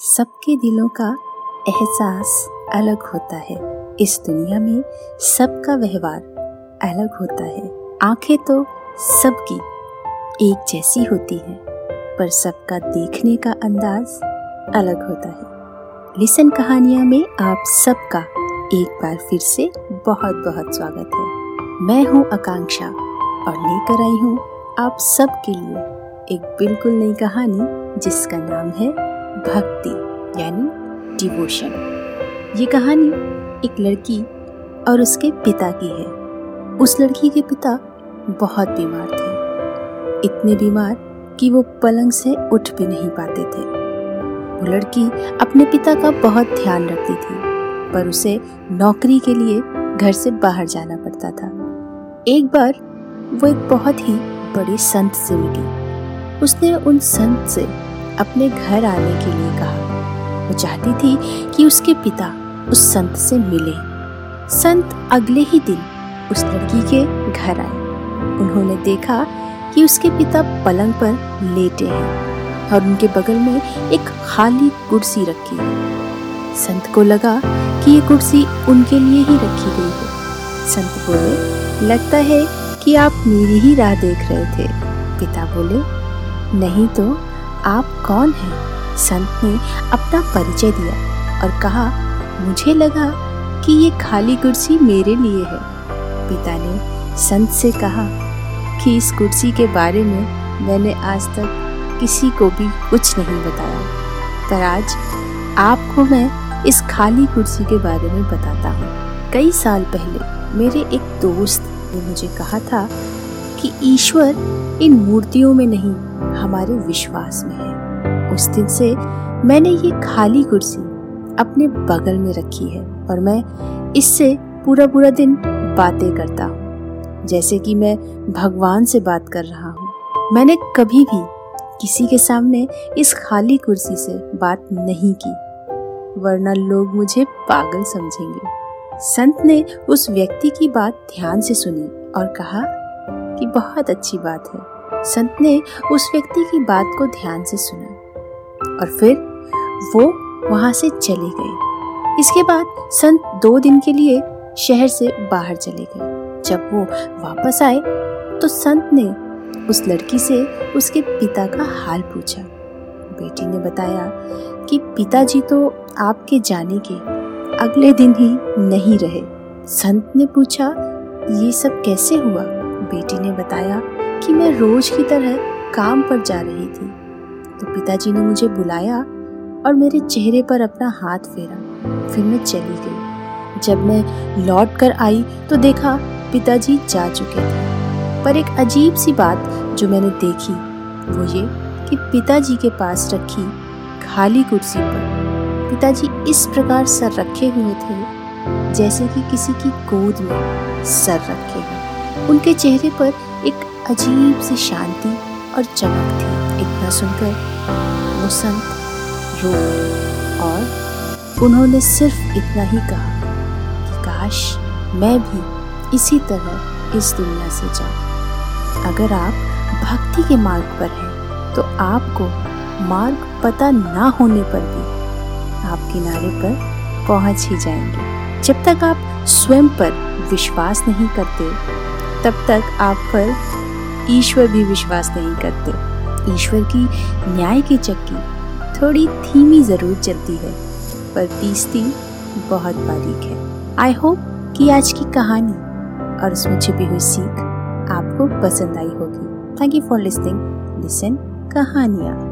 सबके दिलों का एहसास अलग होता है। इस दुनिया में सबका व्यवहार अलग होता है। आँखें तो सबकी एक जैसी होती हैं, पर सबका देखने का अंदाज अलग होता है। लिसन कहानियाँ में आप सबका एक बार फिर से बहुत बहुत स्वागत है। मैं हूँ आकांक्षा और लेकर आई हूँ आप सबके लिए एक बिल्कुल नई कहानी जिसका नाम है भक्ति, यानी डिवोशन ये कहानी एक लड़की और उसके पिता की है। उस लड़की के पिता बहुत बीमार थे। इतने बीमार कि वो पलंग से उठ भी नहीं पाते थे। वो लड़की अपने पिता का बहुत ध्यान रखती थी, पर उसे नौकरी के लिए घर से बाहर जाना पड़ता था। एक बार वो एक बहुत ही बड़े संत से मिली। उसने उन संत से अपने घर आने के लिए कहा। वो चाहती थी कि उसके पिता उस संत से मिले। संत अगले ही दिन उस लड़की के घर आए। उन्होंने देखा कि उसके पिता पलंग पर लेटे हैं और उनके बगल में एक खाली कुर्सी रखी है। संत को लगा कि ये कुर्सी उनके लिए ही रखी गई है। संत बोले, लगता है कि आप मेरी ही राह देख रहे थे। पिता बोले, नहीं तो। आप कौन हैं? संत ने अपना परिचय दिया और कहा, मुझे लगा कि ये खाली कुर्सी मेरे लिए है। पिता ने संत से कहा कि इस कुर्सी के बारे में मैंने आज तक किसी को भी कुछ नहीं बताया। पर आज आपको मैं इस खाली कुर्सी के बारे में बताता हूँ। कई साल पहले मेरे एक दोस्त ने मुझे कहा था कि ईश्वर इन मूर्तियों में नहीं, हमारे विश्वास में है। उस दिन से मैंने ये खाली कुर्सी अपने बगल में रखी है और मैं इससे पूरा पूरा दिन बातें करता हूँ। जैसे कि मैं भगवान से बात कर रहा हूँ। मैंने कभी भी किसी के सामने इस खाली कुर्सी से बात नहीं की, वरना लोग मुझे पागल समझेंगे। संत ने उस व्यक्ति की बात ध्यान से सुनी और कहा कि बहुत अच्छी बात है। संत ने उस व्यक्ति की बात को ध्यान से सुना और फिर वो वहाँ से चले गए। इसके बाद संत दो दिन के लिए शहर से बाहर चले गए। जब वो वापस आए तो संत ने उस लड़की से उसके पिता का हाल पूछा। बेटी ने बताया कि पिताजी तो आपके जाने के अगले दिन ही नहीं रहे। संत ने पूछा, ये सब कैसे हुआ? बेटी ने बताया कि मैं रोज की तरह काम पर जा रही थी। तो पिताजी ने मुझे बुलाया और मेरे चेहरे पर अपना हाथ फेरा। फिर मैं चली गई। जब मैं लौट कर आई तो देखा पिताजी जा चुके थे। पर एक अजीब सी बात जो मैंने देखी, वो ये कि पिताजी के पास रखी खाली कुर्सी पर पिताजी इस प्रकार सर रखे हुए थे जैसे कि किसी की गोद में सर रखे हैं। उनके चेहरे पर एक अजीब सी शांति और चमक थी। इतना सुनकर वो संत रो और उन्होंने सिर्फ़ इतना ही कहा कि काश मैं भी इसी तरह इस दुनिया से जाऊँ। अगर आप भक्ति के मार्ग पर हैं तो आपको मार्ग पता ना होने पर भी आप किनारे पर पहुँच ही जाएँगे। जब तक आप स्वयं पर विश्वास नहीं करते तब तक आप पर ईश्वर भी विश्वास नहीं करते। ईश्वर की न्याय की चक्की थोड़ी धीमी ज़रूर चलती है, पर पीसती बहुत बारीक है। आई होप कि आज की कहानी और उसमें छिपी हुई सीख आपको पसंद आई होगी। Thank you for listening listen कहानियाँ।